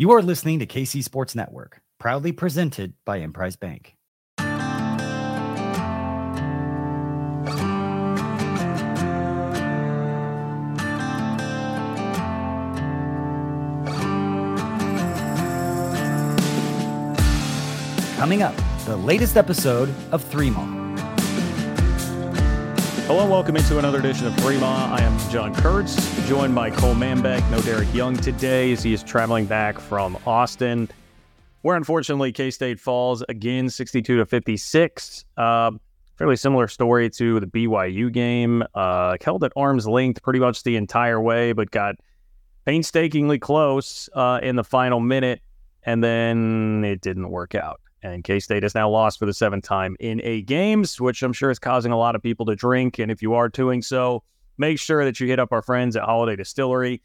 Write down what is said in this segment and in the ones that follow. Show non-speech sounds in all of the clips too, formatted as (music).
You are listening to KC Sports Network, proudly presented by Emprise Bank. Coming up, the latest episode of Three Maw. Hello, welcome into another edition of Three I am John Kurtz, joined by Cole Manbeck. No Derek Young today as he is traveling back from Austin, where unfortunately K State falls again 62 to 56. Uh, fairly similar story to the BYU game. Uh, held at arm's length pretty much the entire way, but got painstakingly close uh, in the final minute, and then it didn't work out. And K State has now lost for the seventh time in eight games, which I'm sure is causing a lot of people to drink. And if you are doing so, make sure that you hit up our friends at Holiday Distillery.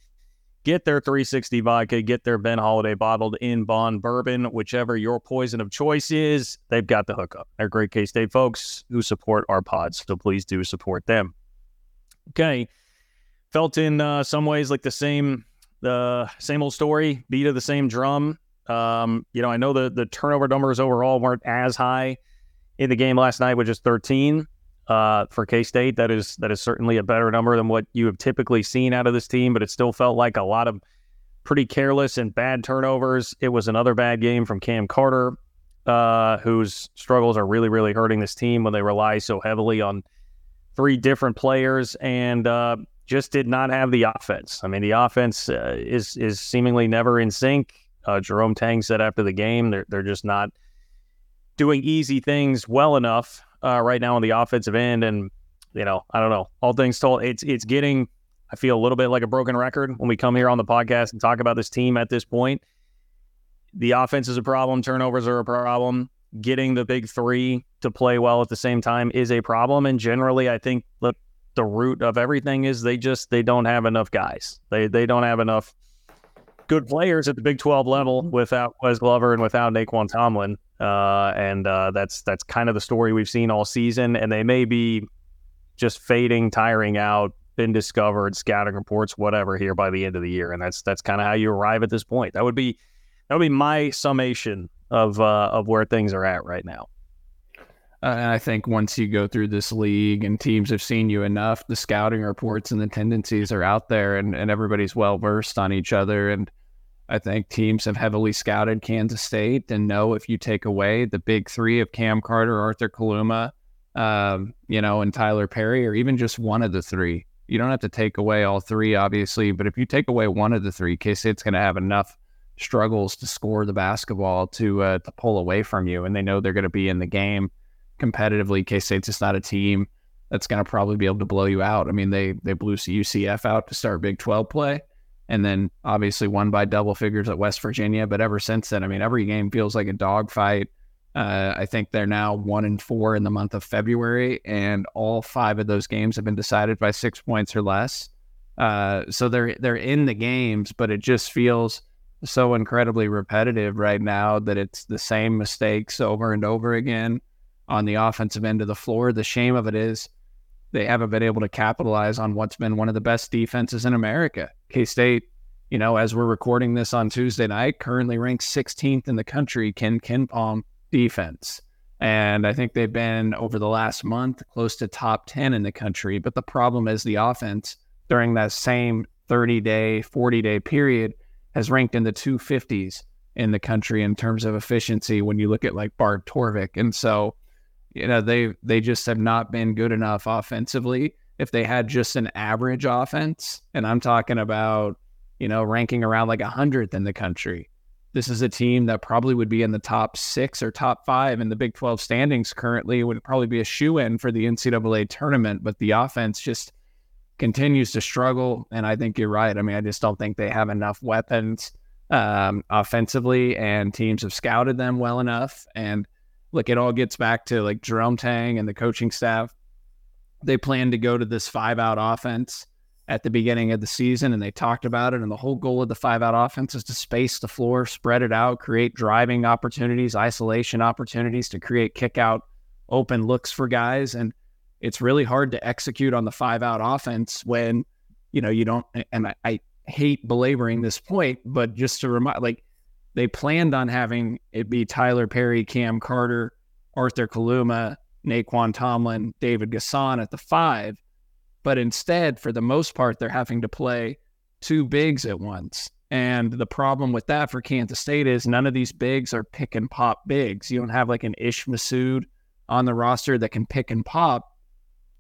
Get their 360 vodka, get their Ben Holiday bottled in bond bourbon, whichever your poison of choice is. They've got the hookup. They're great K State folks who support our pods, so please do support them. Okay, felt in uh, some ways like the same, the same old story, beat of the same drum. Um, you know, I know the the turnover numbers overall weren't as high in the game last night, which is 13 uh, for K State. That is that is certainly a better number than what you have typically seen out of this team, but it still felt like a lot of pretty careless and bad turnovers. It was another bad game from Cam Carter, uh, whose struggles are really really hurting this team when they rely so heavily on three different players and. Uh, just did not have the offense. I mean, the offense uh, is is seemingly never in sync. Uh, Jerome Tang said after the game, they're they're just not doing easy things well enough uh, right now on the offensive end. And you know, I don't know. All things told, it's it's getting. I feel a little bit like a broken record when we come here on the podcast and talk about this team at this point. The offense is a problem. Turnovers are a problem. Getting the big three to play well at the same time is a problem. And generally, I think the the root of everything is they just they don't have enough guys. They they don't have enough good players at the Big 12 level mm-hmm. without Ques Glover and without Nae'Qwan Tomlin. Uh, and uh, that's that's kind of the story we've seen all season. And they may be just fading, tiring out, been discovered, scouting reports, whatever, here by the end of the year. And that's that's kind of how you arrive at this point. That would be that would be my summation of uh, of where things are at right now. Uh, and I think once you go through this league and teams have seen you enough, the scouting reports and the tendencies are out there and, and everybody's well versed on each other. And I think teams have heavily scouted Kansas State and know if you take away the big three of Cam Carter, Arthur Kaluma, um, you know, and Tylor Perry, or even just one of the three, you don't have to take away all three, obviously. But if you take away one of the three, K State's going to have enough struggles to score the basketball to uh, to pull away from you, and they know they're going to be in the game competitively. K State's just not a team that's going to probably be able to blow you out. I mean, they they blew UCF out to start Big Twelve play and then obviously won by double figures at West Virginia. But ever since then, I mean, every game feels like a dogfight. Uh, I think they're now one and four in the month of February, and all five of those games have been decided by six points or less. Uh, so they're they're in the games, but it just feels so incredibly repetitive right now that it's the same mistakes over and over again on the offensive end of the floor. The shame of it is they haven't been able to capitalize on what's been one of the best defenses in America. K State, you know, as we're recording this on Tuesday night, currently ranked 16th in the country, Ken KenPom defense. And I think they've been over the last month close to top 10 in the country. But the problem is the offense during that same 30 day, 40 day period has ranked in the 250s in the country in terms of efficiency when you look at like Bart Torvik. And so you know they they just have not been good enough offensively. If they had just an average offense and i'm talking about you know ranking around like a 100th in the country this is a team that probably would be in the top six or top five in the big 12 standings currently. Would probably be a shoe in for the ncaa tournament but the offense just continues to struggle and i think you're right. I mean i just don't think they have enough weapons um, offensively and teams have scouted them well enough and look, it all gets back to like Jerome Tang and the coaching staff. They plan to go to this five out offense at the beginning of the season and they talked about it. And the whole goal of the five out offense is to space the floor, spread it out, create driving opportunities, isolation opportunities to create kick out open looks for guys. And it's really hard to execute on the five out offense when, you know, you don't, and I, I hate belaboring this point, but just to remind, like, they planned on having it be Tylor Perry, Cam Carter, Arthur Kaluma, Nae'Qwan Tomlin, David N'Guessan at the five. But instead, for the most part, they're having to play two bigs at once. And the problem with that for Kansas State is none of these bigs are pick and pop bigs. You don't have like an Ish Massoud on the roster that can pick and pop.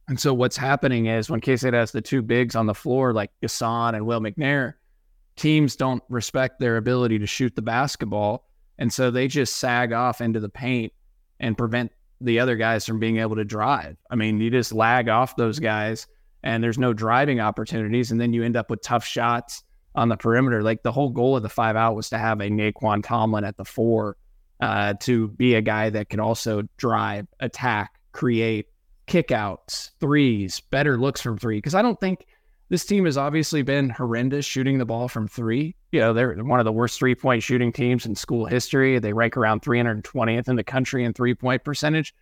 And so what's happening is when K State has the two bigs on the floor, like N'Guessan and Will McNair, teams don't respect their ability to shoot the basketball. And so they just sag off into the paint and prevent the other guys from being able to drive. I mean, you just lag off those guys and there's no driving opportunities. And then you end up with tough shots on the perimeter. Like the whole goal of the five out was to have a Nae'Qwan Tomlin at the four uh, to be a guy that can also drive, attack, create, kickouts, threes, better looks from three. Because I don't think this team has obviously been horrendous shooting the ball from three. You know, they're one of the worst three point shooting teams in school history. They rank around 320th in the country in three point percentage.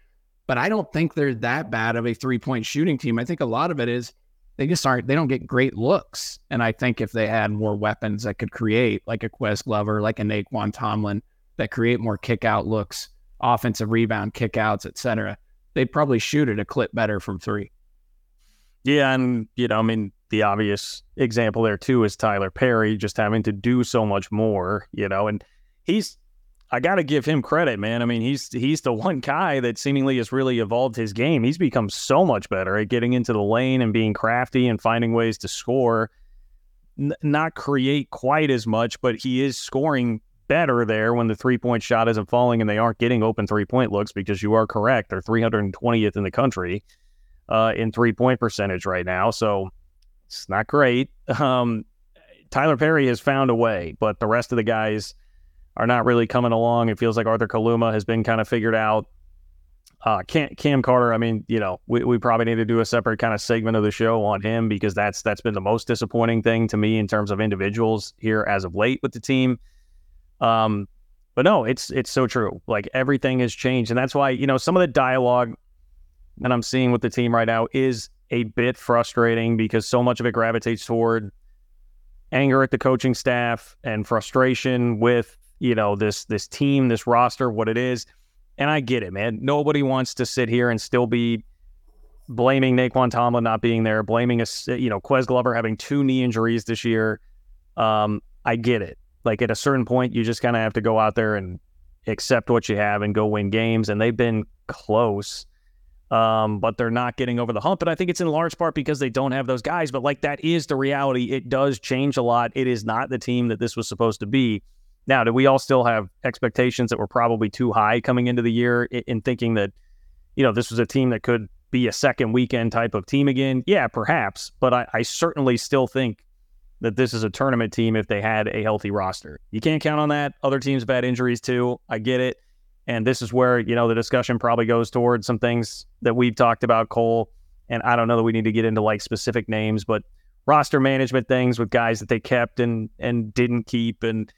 But I don't think they're that bad of a three point shooting team. I think a lot of it is they just aren't, they don't get great looks. And I think if they had more weapons that could create, like a Ques Glover, like a Nae'Qwan Tomlin, that create more kick out looks, offensive rebound, kickouts, et cetera, they'd probably shoot it a clip better from three. Yeah. And, you know, I mean, the obvious example there too is Tylor Perry just having to do so much more, you know, and he's I got to give him credit, man. I mean, he's he's the one guy that seemingly has really evolved his game. He's become so much better at getting into the lane and being crafty and finding ways to score. N- not create quite as much, but he is scoring better there when the three point shot isn't falling and they aren't getting open three point looks because you are correct. They're 320th in the country uh, in three point percentage right now. So it's not great. (laughs) Um, Tylor Perry has found a way, but the rest of the guys are not really coming along. It feels like Arthur Kaluma has been kind of figured out. Uh, Cam, Cam Carter, I mean, you know, we, we probably need to do a separate kind of segment of the show on him because that's that's been the most disappointing thing to me in terms of individuals here as of late with the team. Um, but no, it's it's so true. Like everything has changed, and that's why you know some of the dialogue that I'm seeing with the team right now is a bit frustrating because so much of it gravitates toward anger at the coaching staff and frustration with you know this this team, this roster, what it is. And I get it, man. Nobody wants to sit here and still be blaming Nae'Qwan Tomlin not being there, blaming us, you know, Ques Glover having two knee injuries this year. Um, I get it. Like at a certain point, you just kind of have to go out there and accept what you have and go win games. And they've been close um, but they're not getting over the hump. And I think it's in large part because they don't have those guys. But like that is the reality. It does change a lot. It is not the team that this was supposed to be. Now, do we all still have expectations that were probably too high coming into the year in, in thinking that, you know, this was a team that could be a second weekend type of team again? Yeah, perhaps. But I, I certainly still think that this is a tournament team if they had a healthy roster. You can't count on that. Other teams have had injuries too. I get it. And this is where, you know, the discussion probably goes towards some things that we've talked about, Cole. And I don't know that we need to get into like specific names, but roster management things with guys that they kept and and didn't keep and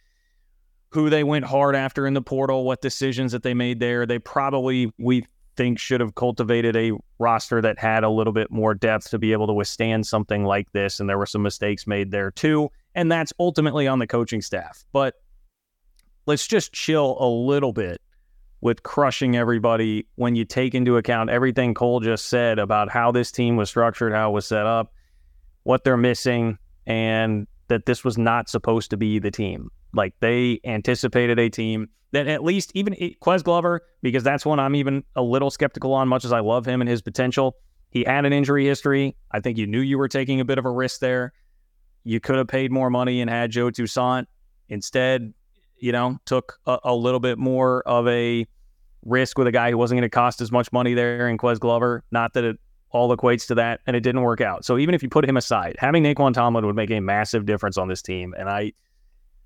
who they went hard after in the portal, what decisions that they made there. They probably we think should have cultivated a roster that had a little bit more depth to be able to withstand something like this. And there were some mistakes made there too. And that's ultimately on the coaching staff. But let's just chill a little bit with crushing everybody when you take into account everything Cole just said about how this team was structured, how it was set up, what they're missing, and that this was not supposed to be the team. Like they anticipated a team that at least even Ques Glover, because that's one I'm even a little skeptical on, much as I love him and his potential. He had an injury history. I think you knew you were taking a bit of a risk there. You could have paid more money and had Joe Toussaint. Instead, you know, took a, a little bit more of a risk with a guy who wasn't going to cost as much money there in Ques Glover. Not that it all equates to that, and it didn't work out. So even if you put him aside, having Nae'Qwan Tomlin would make a massive difference on this team. And I,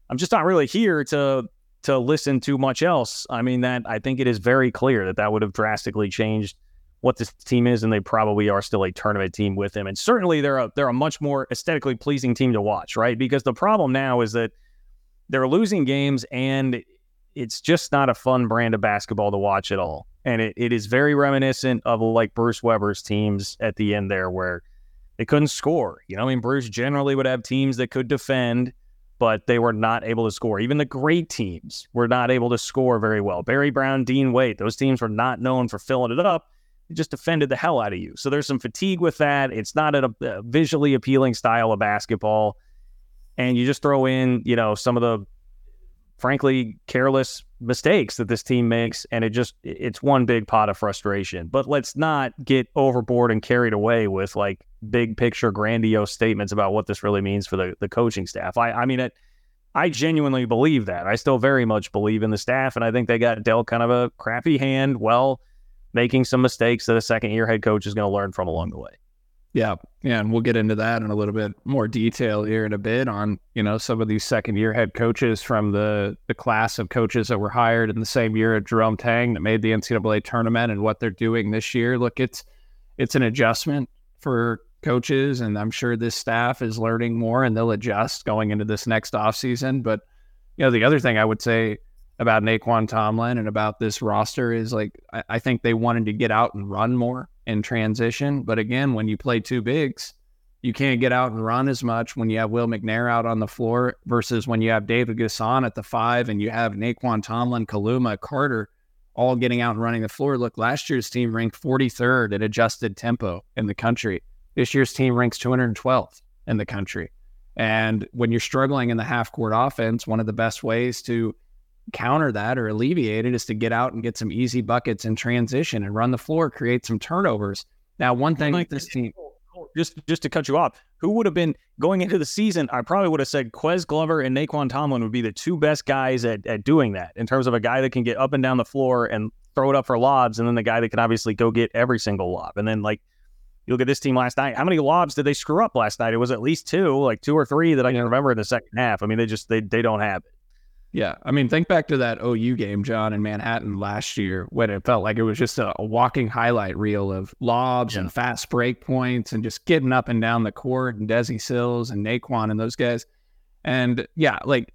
I'm just not really here to to listen to much else. I mean that I think it is very clear that that would have drastically changed what this team is, and they probably are still a tournament team with him. And certainly they're a they're a much more aesthetically pleasing team to watch, right? Because the problem now is that they're losing games and it's just not a fun brand of basketball to watch at all. And it, it is very reminiscent of like Bruce Weber's teams at the end there where they couldn't score. You know, I mean, Bruce generally would have teams that could defend, but they were not able to score. Even the great teams were not able to score very well. Barry Brown, Dean Wade, those teams were not known for filling it up. They just defended the hell out of you. So there's some fatigue with that. It's not a, a visually appealing style of basketball. And you just throw in, you know, some of the frankly careless mistakes that this team makes and it just it's one big pot of frustration. But let's not get overboard and carried away with like big picture grandiose statements about what this really means for the, the coaching staff. I i mean it i genuinely believe that. I still very much believe in the staff and i think they got dealt kind of a crappy hand well making some mistakes that a second year head coach is going to learn from along the way yeah. Yeah. And we'll get into that in a little bit more detail here in a bit on, you know, some of these second year head coaches from the, the class of coaches that were hired in the same year at Jerome Tang that made the NCAA tournament and what they're doing this year. Look, it's it's an adjustment for coaches, and I'm sure this staff is learning more and they'll adjust going into this next offseason. But, you know, the other thing I would say about Nae'Qwan Tomlin and about this roster is like I, I think they wanted to get out and run more in transition. But again, when you play two bigs, you can't get out and run as much when you have Will McNair out on the floor versus when you have David N'Guessan at the five and you have Nae'Qwan Tomlin, Kaluma, Carter all getting out and running the floor. Look, last year's team ranked 43rd at adjusted tempo in the country. This year's team ranks 212th in the country. And when you're struggling in the half court offense, one of the best ways to counter that or alleviate it is to get out and get some easy buckets in transition and run the floor, create some turnovers. Now, one thing like this team, just just to cut you off, who would have been going into the season? I probably would have said Ques Glover and Nae'Qwan Tomlin would be the two best guys at, at doing that in terms of a guy that can get up and down the floor and throw it up for lobs, and then the guy that can obviously go get every single lob. And then like you look at this team last night, how many lobs did they screw up last night? It was at least two, like two or three that I can remember in the second half. I mean, they just they they don't have it. Yeah. I mean, think back to that OU game, John, in Manhattan last year when it felt like it was just a, a walking highlight reel of lobs yeah. and fast break points and just getting up and down the court and Desi Sills and Nae'Qwan and those guys. And yeah, like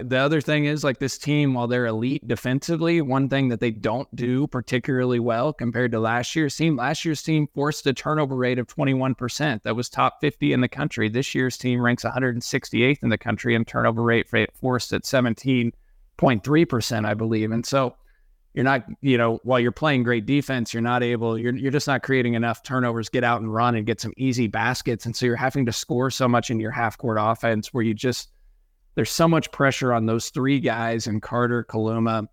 The other thing is like this team, while they're elite defensively, one thing that they don't do particularly well compared to last year's team, last year's team forced a turnover rate of 21%. That was top 50 in the country. This year's team ranks 168th in the country and turnover rate forced at 17.3%, I believe. And so you're not, you know, while you're playing great defense, you're not able, you're, you're just not creating enough turnovers, get out and run and get some easy baskets. And so you're having to score so much in your half court offense where you just, there's so much pressure on those three guys and Carter, Kaluma,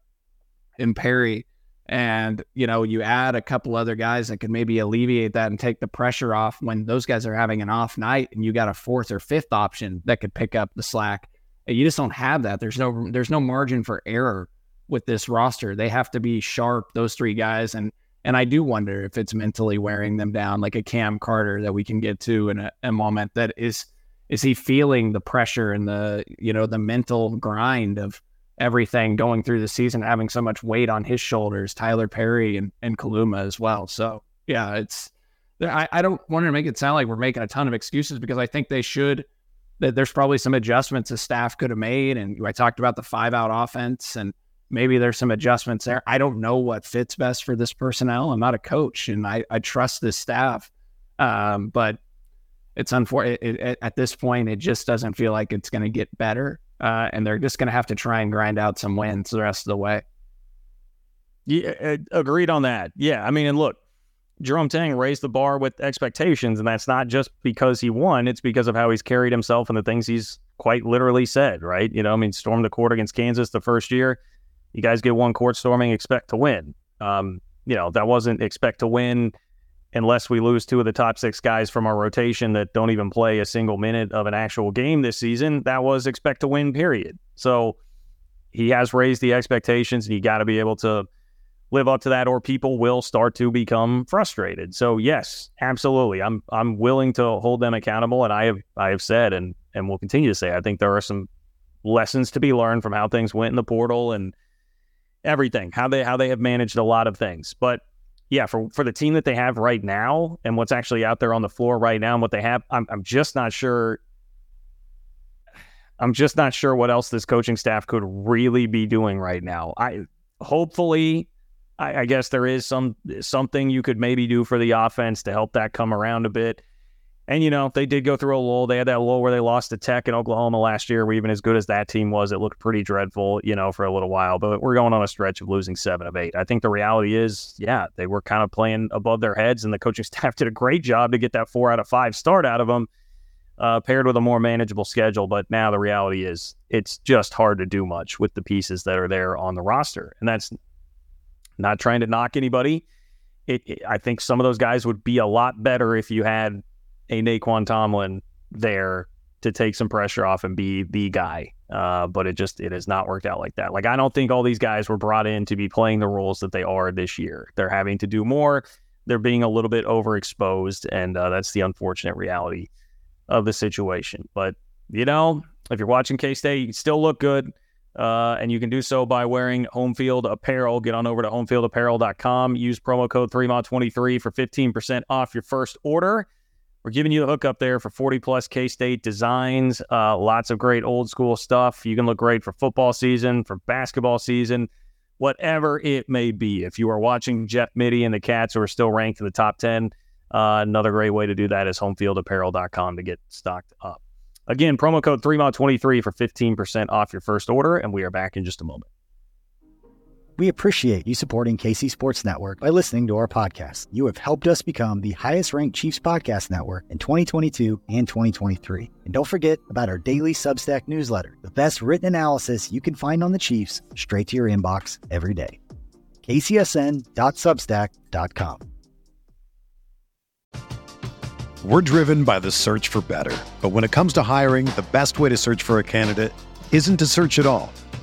and Perry. And, you know, you add a couple other guys that could maybe alleviate that and take the pressure off when those guys are having an off night and you got a fourth or fifth option that could pick up the slack. You just don't have that. There's no there's no margin for error with this roster. They have to be sharp, those three guys. And and I do wonder if it's mentally wearing them down, like a Cam Carter that we can get to in a, a moment that is is he feeling the pressure and the you know the mental grind of everything going through the season, having so much weight on his shoulders, Tylor Perry and, and Kaluma as well. So yeah, it's I, I don't want to make it sound like we're making a ton of excuses because I think they should that there's probably some adjustments the staff could have made. And I talked about the five out offense and maybe there's some adjustments there. I don't know what fits best for this personnel. I'm not a coach and I, I trust this staff. Um, but it's unfortunate at this point. It just doesn't feel like it's going to get better, uh, and they're just going to have to try and grind out some wins the rest of the way. Yeah, uh, agreed on that. Yeah, I mean, and look, Jerome Tang raised the bar with expectations, and that's not just because he won; it's because of how he's carried himself and the things he's quite literally said. Right? You know, I mean, storm the court against Kansas the first year. You guys get one court storming, expect to win. Um, you know, that wasn't expect to win unless we lose two of the top six guys from our rotation that don't even play a single minute of an actual game this season, that was expect to win, period. So he has raised the expectations and you got to be able to live up to that or people will start to become frustrated. So yes, absolutely. I'm I'm willing to hold them accountable and I have I have said and and will continue to say I think there are some lessons to be learned from how things went in the portal and everything, how they how they have managed a lot of things. But yeah, for for the team that they have right now and what's actually out there on the floor right now and what they have, I'm I'm just not sure. I'm just not sure what else this coaching staff could really be doing right now. I hopefully, I, I guess there is some something you could maybe do for the offense to help that come around a bit. And, you know, they did go through a lull. They had that lull where they lost to Tech in Oklahoma last year, where even as good as that team was, it looked pretty dreadful, you know, for a little while. But we're going on a stretch of losing seven of eight. I think the reality is, yeah, they were kind of playing above their heads, and the coaching (laughs) staff did a great job to get that four out of five start out of them, uh, paired with a more manageable schedule. But now the reality is, it's just hard to do much with the pieces that are there on the roster. And that's not trying to knock anybody. It, it, I think some of those guys would be a lot better if you had a Nae'Qwan Tomlin there to take some pressure off and be the guy. Uh, but it just it has not worked out like that. Like I don't think all these guys were brought in to be playing the roles that they are this year. They're having to do more. They're being a little bit overexposed, and uh, that's the unfortunate reality of the situation. But you know, if you're watching K State, you still look good. Uh, and you can do so by wearing home field apparel. Get on over to homefieldapparel.com. Use promo code 3MA23 for 15% off your first order. We're giving you the hookup there for 40 plus K State designs. Uh, lots of great old school stuff. You can look great for football season, for basketball season, whatever it may be. If you are watching Jeff Mittie and the Cats, who are still ranked in the top 10, uh, another great way to do that is homefieldapparel.com to get stocked up. Again, promo code 3MA23 for 15% off your first order, and we are back in just a moment. We appreciate you supporting KC Sports Network by listening to our podcast. You have helped us become the highest ranked Chiefs podcast network in 2022 and 2023. And don't forget about our daily Substack newsletter, the best written analysis you can find on the Chiefs straight to your inbox every day. kcsn.substack.com. We're driven by the search for better. But when it comes to hiring, the best way to search for a candidate isn't to search at all.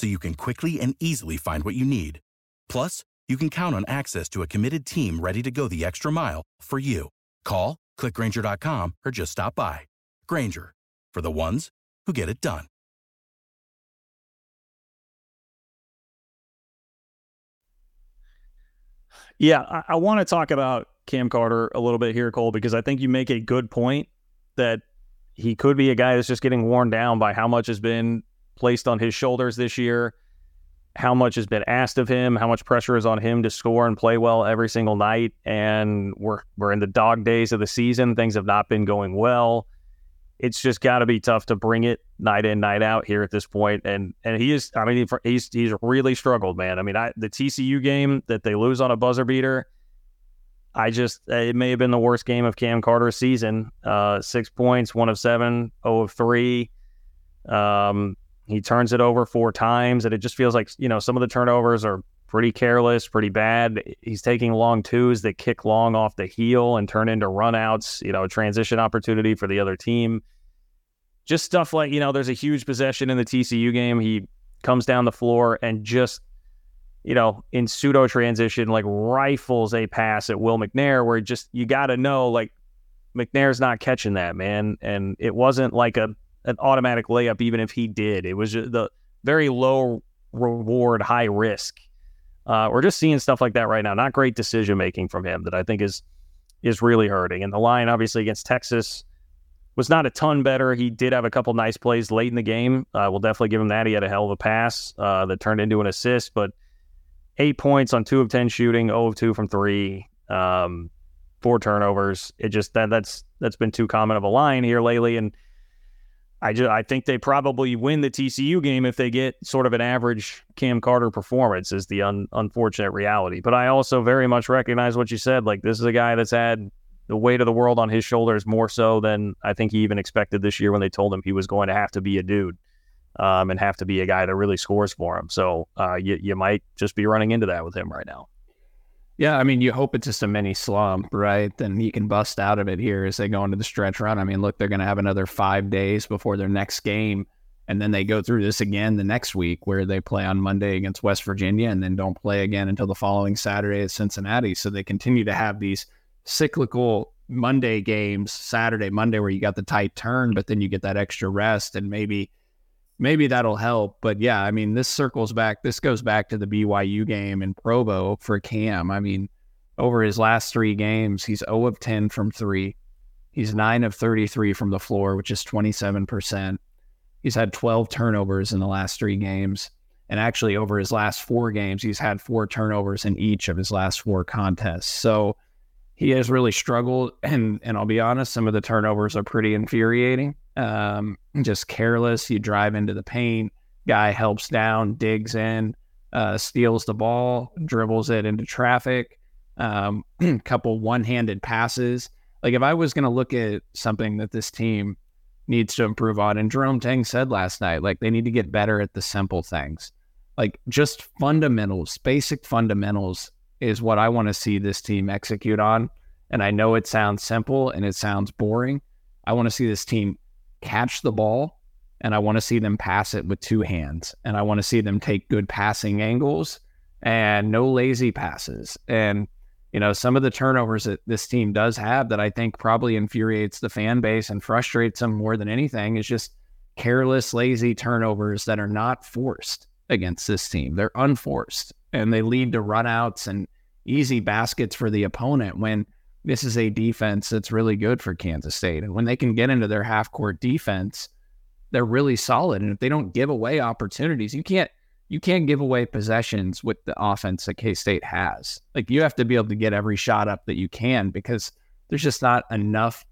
so you can quickly and easily find what you need. Plus, you can count on access to a committed team ready to go the extra mile for you. Call, clickgranger.com, or just stop by. Grainger, for the ones who get it done. Yeah, I, I want to talk about Cam Carter a little bit here, Cole, because I think you make a good point that he could be a guy that's just getting worn down by how much has been placed on his shoulders this year, how much has been asked of him, how much pressure is on him to score and play well every single night. And we're we're in the dog days of the season. Things have not been going well. It's just got to be tough to bring it night in, night out here at this point. And and he is, I mean, he's he's really struggled, man. I mean, I, the TCU game that they lose on a buzzer beater. I just, it may have been the worst game of Cam Carter's season. Uh, six points, one of seven, 0 of three. Um, he turns it over four times, and it just feels like you know some of the turnovers are pretty careless, pretty bad. He's taking long twos that kick long off the heel and turn into runouts. You know, a transition opportunity for the other team. Just stuff like you know, there's a huge possession in the TCU game. He comes down the floor and just you know, in pseudo transition, like rifles a pass at Will McNair, where just you got to know like McNair's not catching that man, and it wasn't like a an automatic layup, even if he did. It was the very low reward, high risk. Uh, we're just seeing stuff like that right now. Not great decision making from him that I think is is really hurting. And the line, obviously, against Texas was not a ton better. He did have a couple nice plays late in the game. Uh, we'll definitely give him that. He had a hell of a pass uh, that turned into an assist, but eight points on two of ten shooting, 0 of two from three. Um, four turnovers. It just that that's that's been too common of a line here lately, and I just I think they probably win the TCU game if they get sort of an average Cam Carter performance. Is the un, unfortunate reality, but I also very much recognize what you said. Like this is a guy that's had the weight of the world on his shoulders more so than I think he even expected this year when they told him he was going to have to be a dude. Um, and have to be a guy that really scores for him. So uh, you, you might just be running into that with him right now. Yeah, I mean, you hope it's just a mini slump, right? Then he can bust out of it here as they go into the stretch run. I mean, look, they're going to have another five days before their next game. And then they go through this again the next week where they play on Monday against West Virginia and then don't play again until the following Saturday at Cincinnati. So they continue to have these cyclical Monday games, Saturday, Monday, where you got the tight turn, but then you get that extra rest and maybe maybe that'll help. But yeah, I mean, this circles back. This goes back to the BYU game in Provo for Cam. I mean, over his last three games, he's 0 of 10 from three. He's 9 of 33 from the floor, which is 27%. He's had 12 turnovers in the last three games. And actually, over his last four games, he's had four turnovers in each of his last four contests. So he has really struggled. And, and I'll be honest, some of the turnovers are pretty infuriating um, just careless. You drive into the paint, guy helps down, digs in, uh, steals the ball, dribbles it into traffic, um, (clears throat) couple one handed passes. Like if I was going to look at something that this team needs to improve on, and Jerome Tang said last night, like they need to get better at the simple things, like just fundamentals, basic fundamentals is what I want to see this team execute on. And I know it sounds simple and it sounds boring. I want to see this team catch the ball and I want to see them pass it with two hands and I want to see them take good passing angles and no lazy passes. And, you know, some of the turnovers that this team does have that I think probably infuriates the fan base and frustrates them more than anything is just careless, lazy turnovers that are not forced against this team. They're unforced and they lead to runouts and easy baskets for the opponent when this is a defense that's really good for Kansas State. And when they can get into their half court defense, they're really solid. And if they don't give away opportunities, you can't you can't give away possessions with the offense that K State has. Like you have to be able to get every shot up that you can because there's just not enough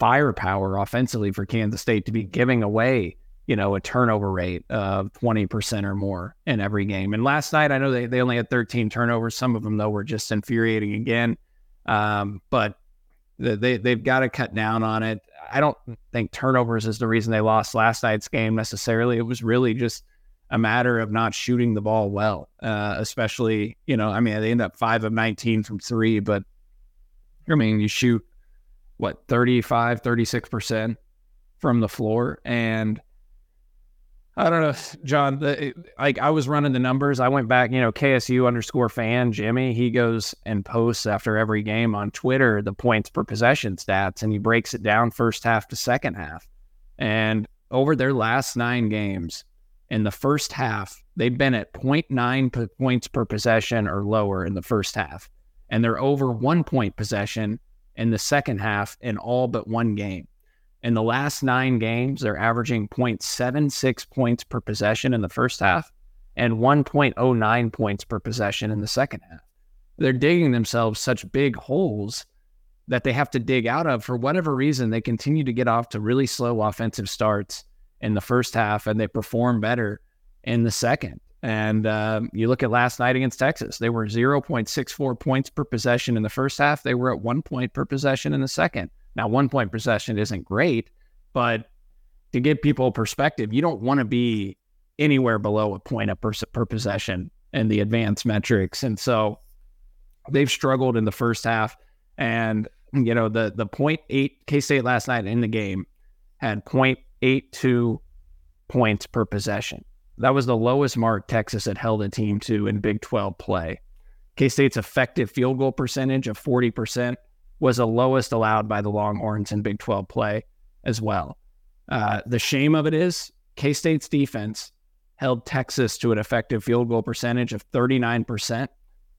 firepower offensively for Kansas State to be giving away, you know, a turnover rate of 20% or more in every game. And last night, I know they, they only had 13 turnovers. Some of them, though, were just infuriating again. Um, but they they've got to cut down on it. I don't think turnovers is the reason they lost last night's game necessarily. It was really just a matter of not shooting the ball well, uh, especially you know. I mean, they end up five of nineteen from three, but I mean, you shoot what 35, 36 percent from the floor, and I don't know, John. The, like I was running the numbers. I went back, you know, KSU underscore fan Jimmy. He goes and posts after every game on Twitter the points per possession stats, and he breaks it down first half to second half. And over their last nine games, in the first half, they've been at 0.9 points per possession or lower in the first half, and they're over one point possession in the second half in all but one game. In the last nine games, they're averaging 0.76 points per possession in the first half and 1.09 points per possession in the second half. They're digging themselves such big holes that they have to dig out of. For whatever reason, they continue to get off to really slow offensive starts in the first half and they perform better in the second. And um, you look at last night against Texas, they were 0.64 points per possession in the first half. They were at one point per possession in the second. Now, one point possession isn't great, but to give people perspective, you don't want to be anywhere below a point point per, per possession in the advanced metrics. And so they've struggled in the first half. And, you know, the, the 0.8 K State last night in the game had 0.82 points per possession. That was the lowest mark Texas had held a team to in Big 12 play. K State's effective field goal percentage of 40% was the lowest allowed by the Longhorns in Big 12 play as well. Uh, the shame of it is K State's defense held Texas to an effective field goal percentage of 39%.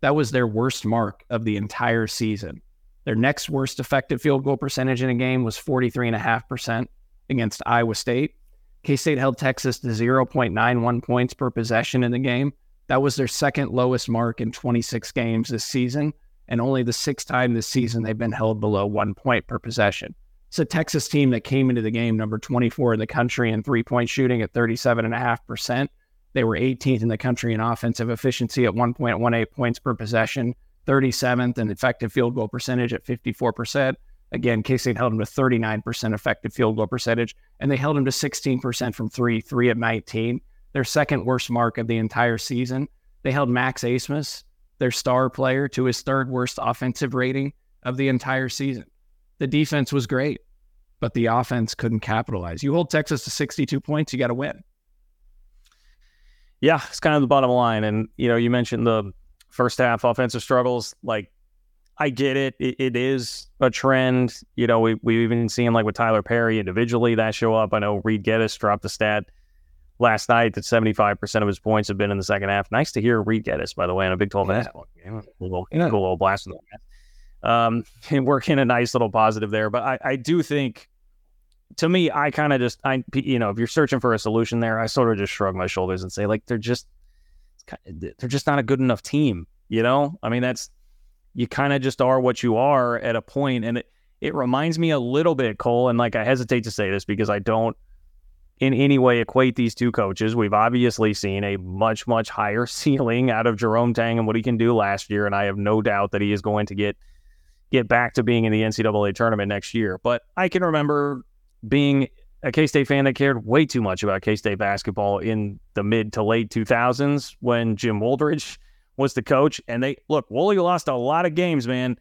That was their worst mark of the entire season. Their next worst effective field goal percentage in a game was 43.5% against Iowa State. K State held Texas to 0.91 points per possession in the game. That was their second lowest mark in 26 games this season and only the sixth time this season they've been held below one point per possession. It's a Texas team that came into the game number 24 in the country in three point shooting at 37.5%. They were 18th in the country in offensive efficiency at 1.18 points per possession, 37th in effective field goal percentage at 54%. Again, K State held them to 39% effective field goal percentage, and they held them to 16% from three, three of 19, their second worst mark of the entire season. They held Max Abmas, their star player, to his third worst offensive rating of the entire season. The defense was great, but the offense couldn't capitalize. You hold Texas to 62 points, you got to win. Yeah, it's kind of the bottom line. And, you know, you mentioned the first half offensive struggles. Like, I get it. it. It is a trend. You know, we, we've even seen like with Tylor Perry individually that show up. I know Reed Geddes dropped the stat last night that 75% of his points have been in the second half. Nice to hear Reed Geddes, by the way, in a Big 12 yeah. basketball game. A little, yeah. cool little blast. Um, (laughs) and working a nice little positive there. But I, I do think, to me, I kind of just, I, you know, if you're searching for a solution there, I sort of just shrug my shoulders and say, like, they're just, they're just not a good enough team. You know, I mean, that's, you kind of just are what you are at a point, and it, it reminds me a little bit, Cole. And like, I hesitate to say this because I don't in any way equate these two coaches. We've obviously seen a much, much higher (laughs) ceiling out of Jerome Tang and what he can do last year. And I have no doubt that he is going to get get back to being in the NCAA tournament next year. But I can remember being a K State fan that cared way too much about K State basketball in the mid to late 2000s when Jim Wooldridge was the coach. And they look, Wooly lost a lot of games, man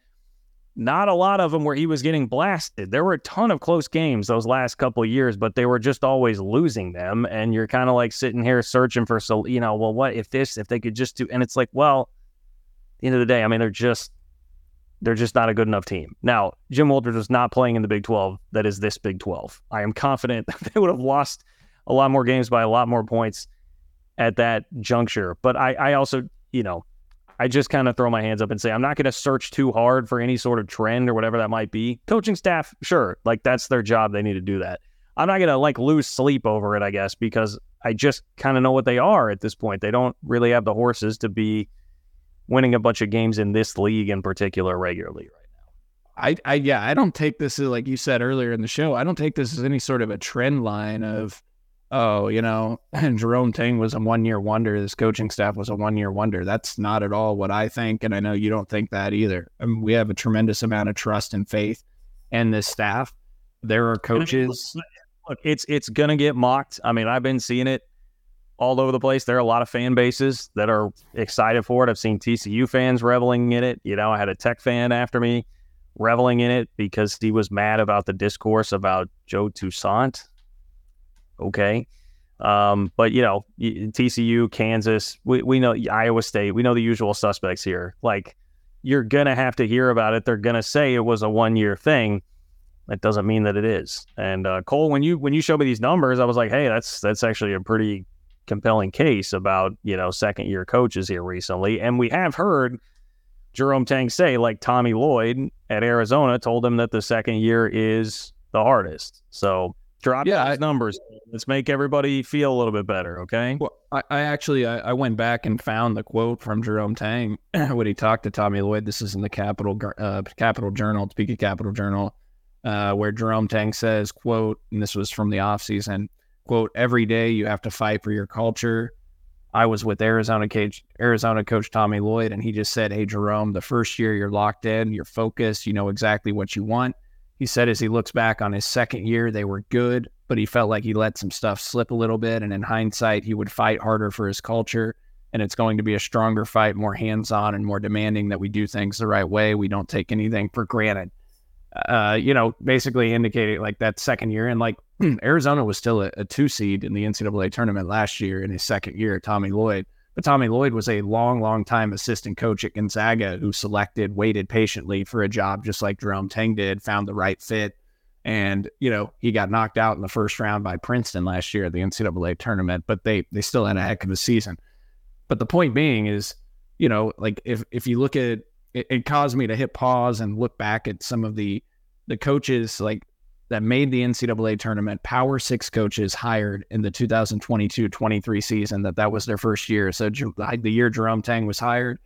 not a lot of them where he was getting blasted. There were a ton of close games those last couple years, but they were just always losing them. And you're kind of like sitting here searching for, so you know, well, what if this, if they could just do, and it's like, well, the end of the day, I mean, they're just, they're just not a good enough team. Now, Jim Wooldridge was not playing in the Big 12 that is this Big 12. I am confident (laughs) that they would have lost a lot more games by a lot more points at that juncture. But I, I also, you know, I just kind of throw my hands up and say, I'm not going to search too hard for any sort of trend or whatever that might be. Coaching staff, sure, like that's their job. They need to do that. I'm not going to like lose sleep over it, I guess, because I just kind of know what they are at this point. They don't really have the horses to be winning a bunch of games in this league in particular regularly right now. I, I, yeah, I don't take this as like you said earlier in the show. I don't take this as any sort of a trend line of oh, you know, (laughs) and Jerome Tang was a one year wonder. This coaching staff was a one year wonder. That's not at all what I think. And I know you don't think that either. I mean, we have a tremendous amount of trust and faith in this staff. There are coaches. Look, it's it's gonna get mocked. I mean, I've been seeing it all over the place. There are a lot of fan bases that are excited for it. I've seen TCU fans reveling in it. You know, I had a Tech fan after me reveling in it because he was mad about the discourse about Joe Toussaint okay. Um, but you know, TCU, Kansas, we, we know Iowa State, we know the usual suspects here. Like you're gonna have to hear about it. They're gonna say it was a one year thing. That doesn't mean that it is. And uh, Cole, when you when you showed me these numbers, I was like, hey, that's that's actually a pretty compelling case about you know second year coaches here recently. And we have heard Jerome Tang say, like Tommy Lloyd at Arizona told him that the second year is the hardest. So Drop yeah, those I, numbers. Let's make everybody feel a little bit better, okay? Well, I, I actually I, I, went back and found the quote from Jerome Tang (clears throat) when he talked to Tommy Lloyd. This is in the Capital uh, Capital Journal, Topeka Capital Journal, uh, where Jerome Tang says, "quote," and this was from the off season. "quote Every day you have to fight for your culture." I was with Arizona coach, Arizona coach Tommy Lloyd, and he just said, "Hey, Jerome, the first year you're locked in, you're focused, you know exactly what you want." He said as he looks back on his second year, they were good, but he felt like he let some stuff slip a little bit. And in hindsight, he would fight harder for his culture. And it's going to be a stronger fight, more hands on and more demanding that we do things the right way. We don't take anything for granted. Uh, you know, basically indicating like that second year. And like (clears throat) Arizona was still a, a two seed in the NCAA tournament last year in his second year, Tommy Lloyd. But Tommy Lloyd was a long, long time assistant coach at Gonzaga who selected, waited patiently for a job just like Jerome Tang did, found the right fit. And, you know, he got knocked out in the first round by Princeton last year at the NCAA tournament, but they they still had a heck of a season. But the point being is, you know, like if if you look at it, it caused me to hit pause and look back at some of the the coaches like that made the NCAA tournament, Power Six coaches hired in the 2022 23 season, that that was their first year. So the year Jerome Tang was hired,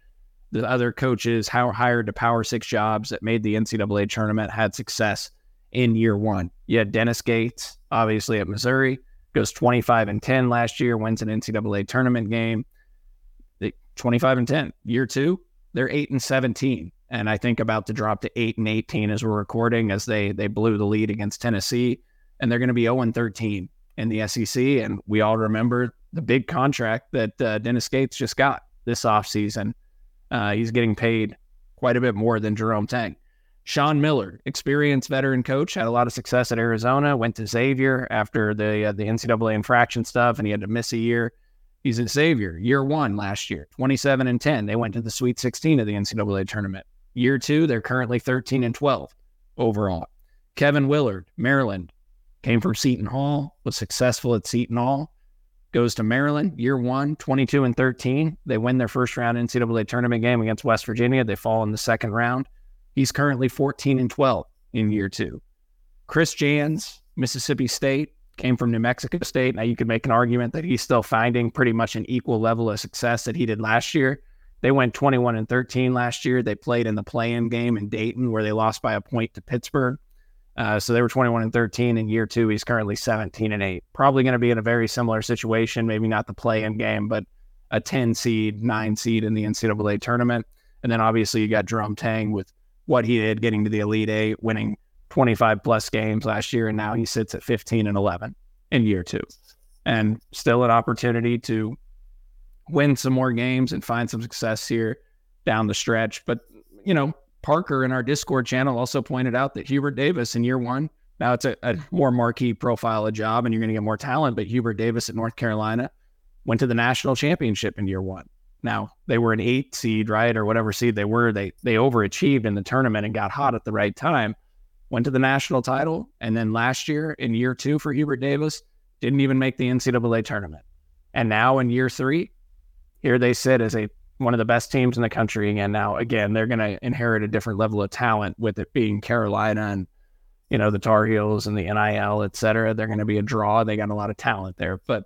the other coaches hired to power six jobs that made the NCAA tournament had success in year one. You had Dennis Gates, obviously at Missouri, goes 25 and 10 last year, wins an NCAA tournament game. 25 and 10. Year two, they're 8 and 17. And I think about to drop to 8 and 18 as we're recording as they they blew the lead against Tennessee. And they're going to be 0 and 13 in the SEC. And we all remember the big contract that uh, Dennis Gates just got this offseason. Uh, he's getting paid quite a bit more than Jerome Tang. Sean Miller, experienced veteran coach, had a lot of success at Arizona. Went to Xavier after the uh, the NCAA infraction stuff, and he had to miss a year. He's a Xavier. Year one last year, 27 and 10. They went to the Sweet 16 of the NCAA tournament. Year two, they're currently 13 and 12 overall. Kevin Willard, Maryland, came from Seton Hall, was successful at Seton Hall, goes to Maryland, year one, 22 and 13. They win their first round NCAA tournament game against West Virginia. They fall in the second round. He's currently 14 and 12 in year two. Chris Jans, Mississippi State, came from New Mexico State. Now you could make an argument that he's still finding pretty much an equal level of success that he did last year. They went 21 and 13 last year. They played in the play-in game in Dayton where they lost by a point to Pittsburgh. Uh, so they were 21 and 13 in year two. He's currently 17 and 8. Probably going to be in a very similar situation, maybe not the play in game, but a 10 seed, nine seed in the NCAA tournament. And then obviously you got Jerome Tang with what he did getting to the Elite Eight, winning 25 plus games last year. And now he sits at 15 and 11 in year two. And still an opportunity to win some more games and find some success here down the stretch. But, you know, Parker in our Discord channel also pointed out that Hubert Davis in year one, now it's a, a more marquee profile of job and you're going to get more talent, but Hubert Davis at North Carolina went to the national championship in year one. Now they were an eight seed, right, or whatever seed they were. They they overachieved in the tournament and got hot at the right time. Went to the national title, and then last year in year two for Hubert Davis, didn't even make the NCAA tournament. And now in year three, here they sit as a one of the best teams in the country. And now, again, they're going to inherit a different level of talent with it being Carolina and, you know, the Tar Heels and the NIL, et cetera. They're going to be a draw. They got a lot of talent there. But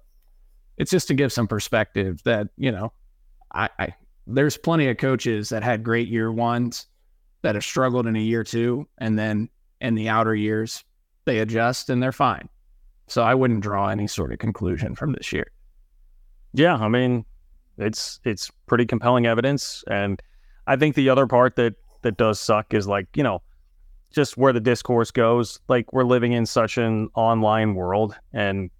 it's just to give some perspective that, you know, I, I there's plenty of coaches that had great year ones that have struggled in a year two. And then in the outer years, they adjust and they're fine. So I wouldn't draw any sort of conclusion from this year. Yeah. I mean, it's it's pretty compelling evidence, and I think the other part that that does suck is like you know just where the discourse goes. Like we're living in such an online world, and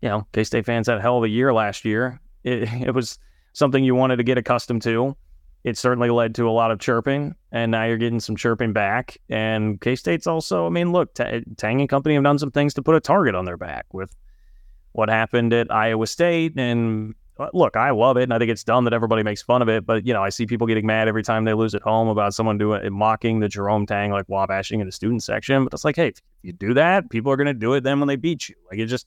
you know K State fans had a hell of a year last year. (laughs) It, it was something you wanted to get accustomed to. It certainly led to a lot of chirping, and now you're getting some chirping back. And K State's also, I mean, look, T- Tang and company have done some things to put a target on their back with what happened at Iowa State and Uh, look, I love it, and I think it's dumb that everybody makes fun of it. But you know, I see people getting mad every time they lose at home about someone doing mocking the Jerome Tang like wabashing in the student section. But it's like, hey, if you do that, people are going to do it then when they beat you. Like it just,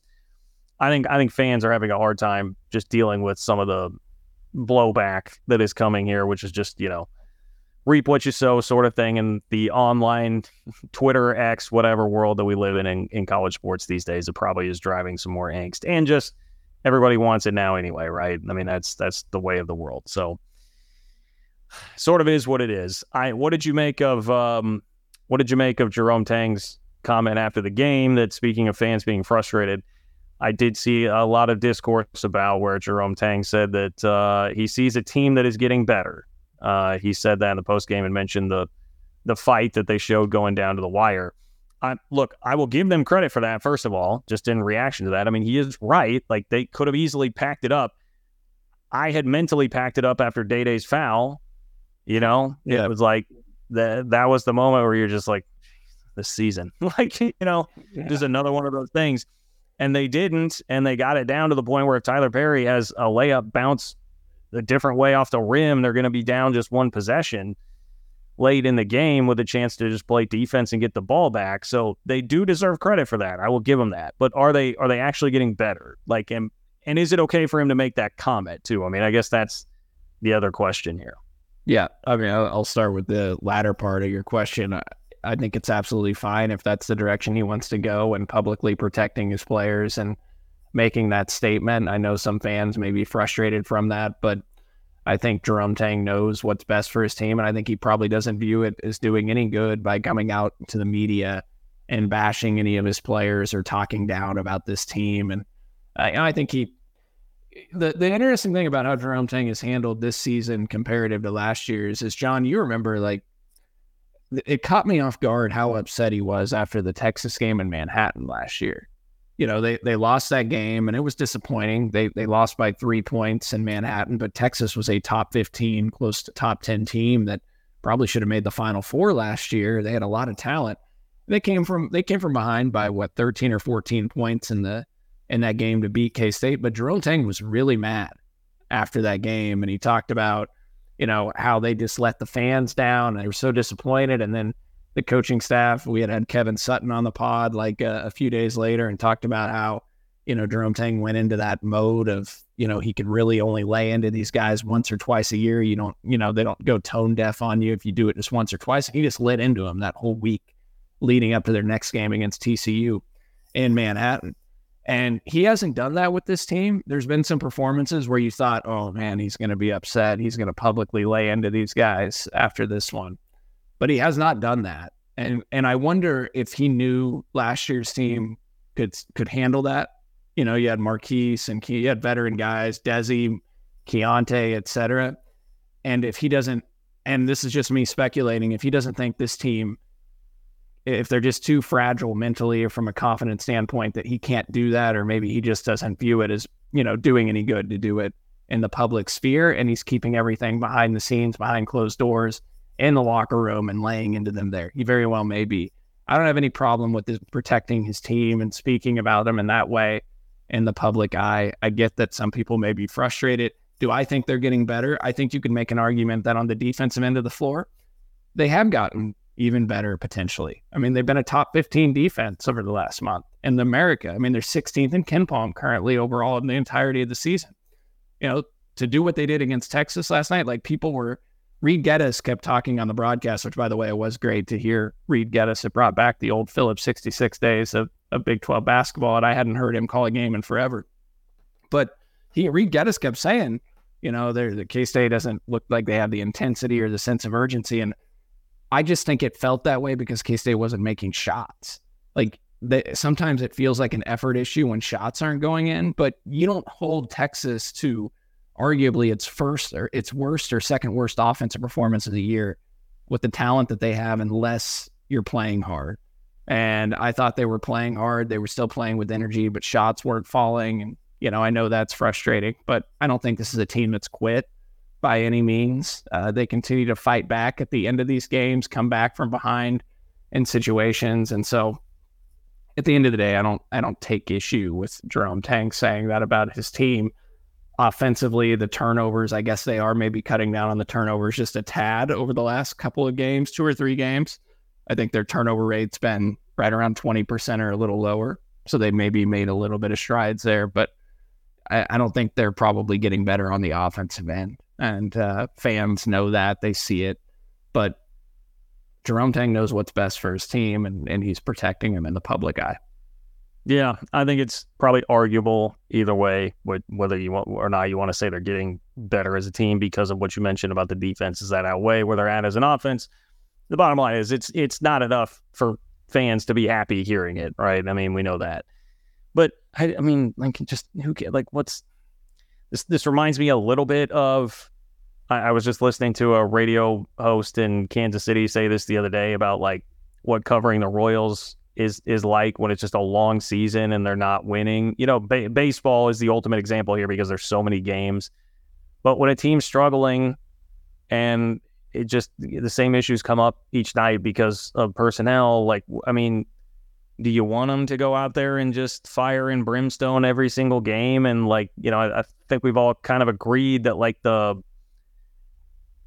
I think I think fans are having a hard time just dealing with some of the blowback that is coming here, which is just you know reap what you sow sort of thing in the online (laughs) Twitter X whatever world that we live in, in in college sports these days. It probably is driving some more angst and just everybody wants it now anyway, right? I mean, that's that's the way of the world. So sort of is what it is. I what did you make of um what did you make of Jerome Tang's comment after the game that speaking of fans being frustrated, I did see a lot of discourse about where Jerome Tang said that uh, he sees a team that is getting better. Uh, he said that in the post game and mentioned the the fight that they showed going down to the wire. I, look, I will give them credit for that. First of all, just in reaction to that, I mean, he is right. Like they could have easily packed it up. I had mentally packed it up after Dai Dai's foul. You know, yeah. it was like that. That was the moment where you're just like, this season, (laughs) like you know, yeah. just another one of those things. And they didn't, and they got it down to the point where if Tylor Perry has a layup bounce a different way off the rim, they're going to be down just one possession late in the game with a chance to just play defense and get the ball back. So they do deserve credit for that. I will give them that. But are they are they actually getting better? Like and and is it okay for him to make that comment too? I mean, I guess that's the other question here. Yeah, I mean, I'll start with the latter part of your question. I think it's absolutely fine if that's the direction he wants to go and publicly protecting his players and making that statement. I know some fans may be frustrated from that, but I think Jerome Tang knows what's best for his team, and I think he probably doesn't view it as doing any good by coming out to the media and bashing any of his players or talking down about this team. And I, I think he, the the interesting thing about how Jerome Tang has handled this season comparative to last year's is John. You remember like it caught me off guard how upset he was after the Texas game in Manhattan last year you know, they they lost that game and it was disappointing. They they lost by three points in Manhattan, but Texas was a top 15, close to top 10 team that probably should have made the final four last year. They had a lot of talent. They came from they came from behind by what 13 or 14 points in the in that game to beat K State. But Jerome Tang was really mad after that game. And he talked about, you know, how they just let the fans down. And they were so disappointed. And then the coaching staff. We had had Kevin Sutton on the pod like uh, a few days later and talked about how, you know, Jerome Tang went into that mode of, you know, he could really only lay into these guys once or twice a year. You don't, you know, they don't go tone deaf on you if you do it just once or twice. He just lit into them that whole week leading up to their next game against TCU in Manhattan. And he hasn't done that with this team. There's been some performances where you thought, oh man, he's going to be upset. He's going to publicly lay into these guys after this one but he has not done that. And and I wonder if he knew last year's team could could handle that. You know, you had Markquis and you had veteran guys, Desi, Keyontae, et cetera. And if he doesn't, and this is just me speculating, if he doesn't think this team, if they're just too fragile mentally or from a confidence standpoint that he can't do that, or maybe he just doesn't view it as, you know, doing any good to do it in the public sphere and he's keeping everything behind the scenes, behind closed doors in the locker room and laying into them there. He very well may be. I don't have any problem with this, protecting his team and speaking about them in that way in the public eye. I get that some people may be frustrated. Do I think they're getting better? I think you could make an argument that on the defensive end of the floor, they have gotten even better potentially. I mean, they've been a top 15 defense over the last month in America. I mean, they're 16th in KenPom currently overall in the entirety of the season. You know, to do what they did against Texas last night, like people were Reid Gettys kept talking on the broadcast, which, by the way, it was great to hear Reid Gettys. It brought back the old Phillips 66 days of, of Big 12 basketball, and I hadn't heard him call a game in forever. But he Reid Gettys kept saying, you know, the K State doesn't look like they have the intensity or the sense of urgency. And I just think it felt that way because K State wasn't making shots. Like they, sometimes it feels like an effort issue when shots aren't going in, but you don't hold Texas to arguably its first or its worst or second worst offensive performance of the year with the talent that they have unless you're playing hard. And I thought they were playing hard. They were still playing with energy, but shots weren't falling. And, you know, I know that's frustrating, but I don't think this is a team that's quit by any means. Uh, they continue to fight back at the end of these games, come back from behind in situations. And so at the end of the day, I don't I don't take issue with Jerome Tang saying that about his team offensively, the turnovers, I guess they are maybe cutting down on the turnovers just a tad over the last couple of games, two or three games. I think their turnover rate's been right around 20% or a little lower. So they maybe made a little bit of strides there, but I, I don't think they're probably getting better on the offensive end. And uh, fans know that, they see it. But Jerome Tang knows what's best for his team, and, and he's protecting him in the public eye. Yeah, I think it's probably arguable either way, whether you want or not you want to say they're getting better as a team because of what you mentioned about the defense. Is that outweigh where they're at as an offense? The bottom line is it's it's not enough for fans to be happy hearing it, right? I mean, we know that, but I, I mean, like, just who can like what's this? This reminds me a little bit of. I, I was just listening to a radio host in Kansas City say this the other day about like what covering the Royals is is like when it's just a long season and they're not winning. You know, ba- baseball is the ultimate example here because there's so many games. But when a team's struggling and it just the same issues come up each night because of personnel, like I mean, do you want them to go out there and just fire and brimstone every single game? And like, you know, I, I think we've all kind of agreed that like the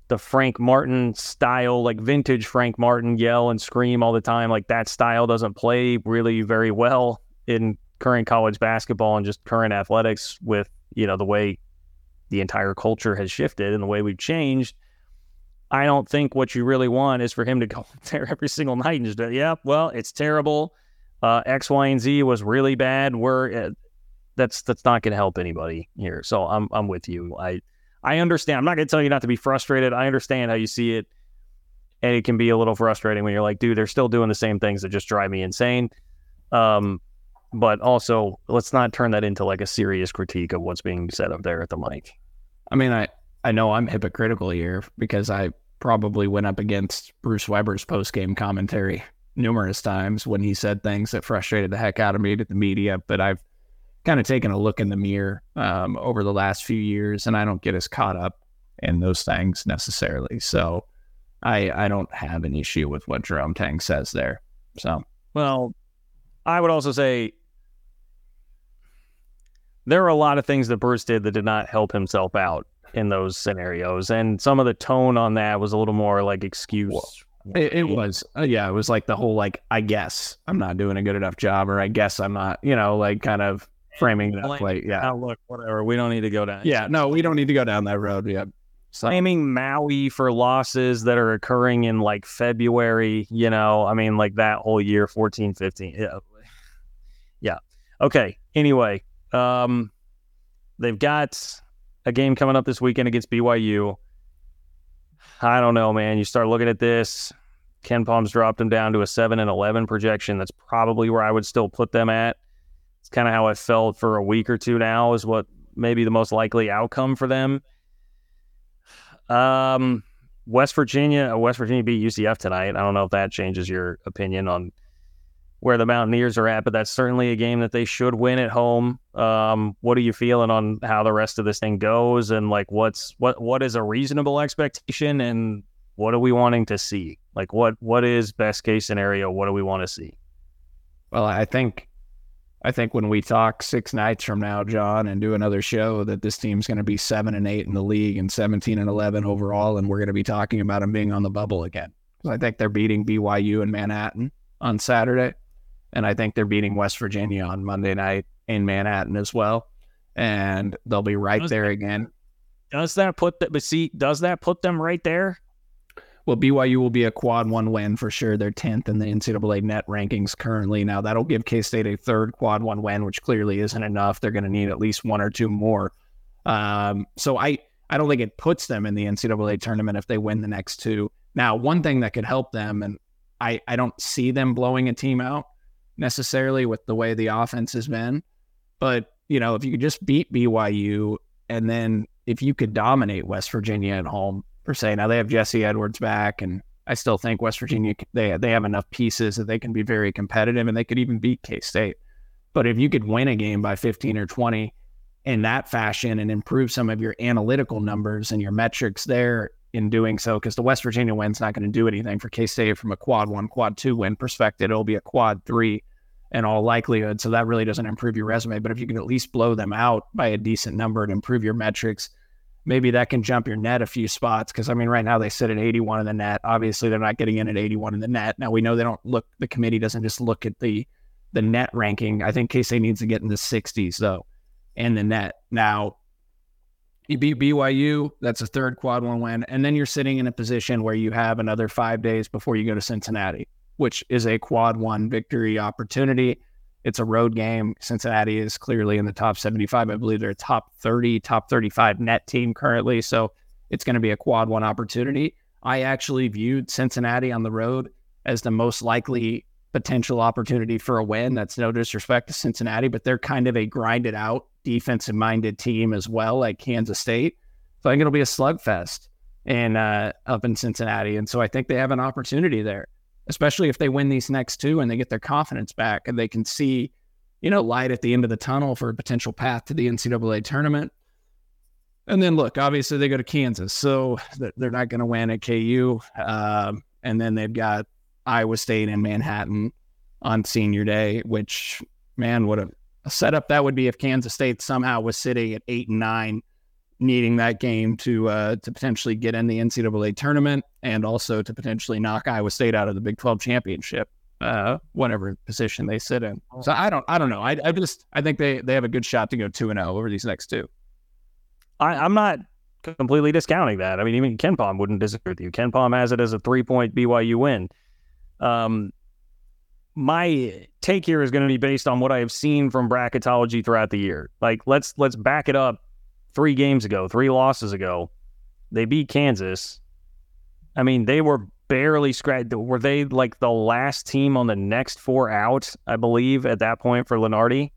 the Frank Martin style, like vintage Frank Martin yell and scream all the time, like that style doesn't play really very well in current college basketball and just current athletics with, you know, the way the entire culture has shifted and the way we've changed. I don't think what you really want is for him to go (laughs) there every single night and just, yeah, well, it's terrible. Uh, X, Y, and Z was really bad. We're uh, that's that's not going to help anybody here. So I'm I'm with you. I I understand. I'm not going to tell you not to be frustrated. I understand how you see it. And it can be a little frustrating when you're like, dude, they're still doing the same things that just drive me insane. Um, but also, let's not turn that into like a serious critique of what's being said up there at the mic. I mean, I, I know I'm hypocritical here because I probably went up against Bruce Weber's post game commentary numerous times when he said things that frustrated the heck out of me to the media. But I've kind of taken a look in the mirror um, over the last few years, and I don't get as caught up in those things necessarily. So I I don't have an issue with what Jerome Tang says there. So well, I would also say there are a lot of things that Bruce did that did not help himself out in those scenarios, and some of the tone on that was a little more like excuse. It, it was, uh, yeah, it was like the whole like, I guess I'm not doing a good enough job, or I guess I'm not, you know, like kind of framing that like, yeah, look, whatever. We don't need to go down. Yeah, no, we don't need to go down that road. Yeah, so. Blaming Maui for losses that are occurring in like February, you know, I mean, like that whole year, 14, 15. Yeah. Yeah. Okay. Anyway, um, they've got a game coming up this weekend against BYU. I don't know, man. You start looking at this. KenPom's dropped them down to a 7 and 11 projection. That's probably where I would still put them at. It's kind of how I felt for a week or two now, is what maybe the most likely outcome for them. Um, West Virginia, uh, West Virginia beat UCF tonight. I don't know if that changes your opinion on where the Mountaineers are at, but that's certainly a game that they should win at home. Um, what are you feeling on how the rest of this thing goes, and like what's what what is a reasonable expectation, and what are we wanting to see? Like what what is best case scenario? What do we want to see? Well, I think I think when we talk six nights from now, John, and do another show, that this team's going to be seven and eight in the league and 17 and 11 overall. And we're going to be talking about them being on the bubble again. I think they're beating BYU in Manhattan on Saturday. And I think they're beating West Virginia on Monday night in Manhattan as well. And they'll be right does there again. Does that put the, but see, does that put them right there? Well, BYU will be a quad one win for sure. They're 10th in the NCAA net rankings currently. Now, that'll give K State a third quad one win, which clearly isn't enough. They're going to need at least one or two more. Um, so I, I don't think it puts them in the NCAA tournament if they win the next two. Now, one thing that could help them, and I, I don't see them blowing a team out necessarily with the way the offense has been, but you know, if you could just beat BYU and then if you could dominate West Virginia at home, per se. Now they have Jesse Edwards back, and I still think West Virginia mm-hmm. they they have enough pieces that they can be very competitive, and they could even beat K State. But if you could win a game by 15 or 20 in that fashion and improve some of your analytical numbers and your metrics there in doing so, because the West Virginia win's not going to do anything for K State from a quad one, quad two win perspective. It'll be a quad three in all likelihood. So that really doesn't improve your resume. But if you can at least blow them out by a decent number and improve your metrics, maybe that can jump your net a few spots. Because I mean, right now they sit at 81 in the net. Obviously, they're not getting in at 81 in the net. Now we know they don't look. The committee doesn't just look at the the net ranking. I think KC needs to get in the 60s though, in the net. Now you beat BYU, that's a third quad one win, and then you're sitting in a position where you have another five days before you go to Cincinnati, which is a quad one victory opportunity. It's a road game. Cincinnati is clearly in the top 75. I believe they're top 30, top 35 net team currently. So it's going to be a quad one opportunity. I actually viewed Cincinnati on the road as the most likely potential opportunity for a win. That's no disrespect to Cincinnati, but they're kind of a grinded out, defensive minded team as well, like Kansas State. So I think it'll be a slugfest in uh, up in Cincinnati. And so I think they have an opportunity there especially if they win these next two and they get their confidence back and they can see, you know, light at the end of the tunnel for a potential path to the NCAA tournament. And then look, obviously they go to Kansas, so they're not going to win at KU. Um, and then they've got Iowa State and Manhattan on senior day, which, man, what a, a setup that would be if Kansas State somehow was sitting at eight and nine needing that game to uh, to potentially get in the NCAA tournament and also to potentially knock Iowa State out of the Big 12 championship, uh, whatever position they sit in. So I don't I don't know. I, I just I think they they have a good shot to go two and zero oh over these next two. I, I'm not completely discounting that. I mean, even KenPom wouldn't disagree with you. KenPom has it as a three point BYU win. Um, my take here is going to be based on what I have seen from bracketology throughout the year. Like let's let's back it up three games ago, three losses ago, they beat Kansas. I mean, they were barely scratched. Were they like the last team on the next four out? I believe at that point for Lunardi,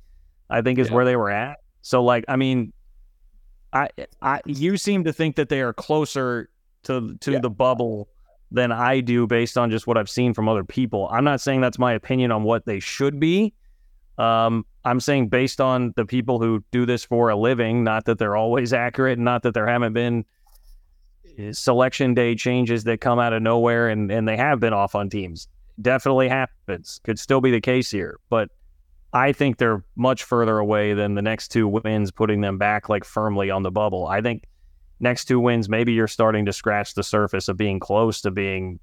I think is yeah. where they were at. So, like, I mean, I, I, you seem to think that they are closer to to yeah. the bubble than I do based on just what I've seen from other people. I'm not saying that's my opinion on what they should be. Um, I'm saying based on the people who do this for a living, not that they're always (laughs) accurate, not that there haven't been eh, selection day changes that come out of nowhere and, and they have been off on teams. Definitely happens. Could still be the case here. But I think they're much further away than the next two wins, putting them back like firmly on the bubble. I think next two wins, maybe you're starting to scratch the surface of being close to being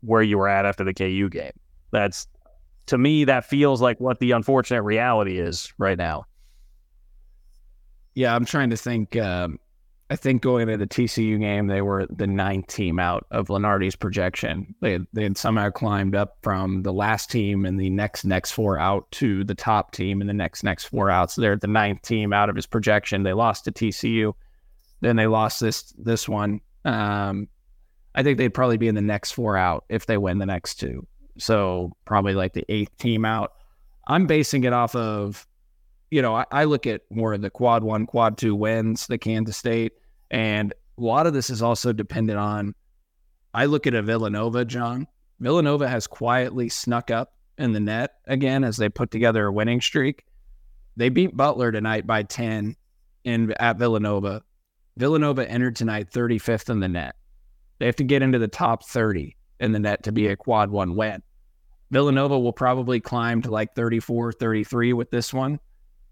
where you were at after the KU game. That's to me, that feels like what the unfortunate reality is right now. Yeah, I'm trying to think. Um, I think going into the TCU game, they were the ninth team out of Lunardi's projection. They had, they had somehow climbed up from the last team and the next next four out to the top team and the next next four out. So they're the ninth team out of his projection. They lost to TCU, then they lost this this one. Um, I think they'd probably be in the next four out if they win the next two. So probably like the eighth team out. I'm basing it off of, you know, I, I look at more of the quad one, quad two wins, the Kansas State, and a lot of this is also dependent on. I look at a Villanova, John. Villanova has quietly snuck up in the net again as they put together a winning streak. They beat Butler tonight by 10 in at Villanova. Villanova entered tonight 35th in the net. They have to get into the top 30 in the net to be a quad one win. Villanova will probably climb to like 34, 33 with this one.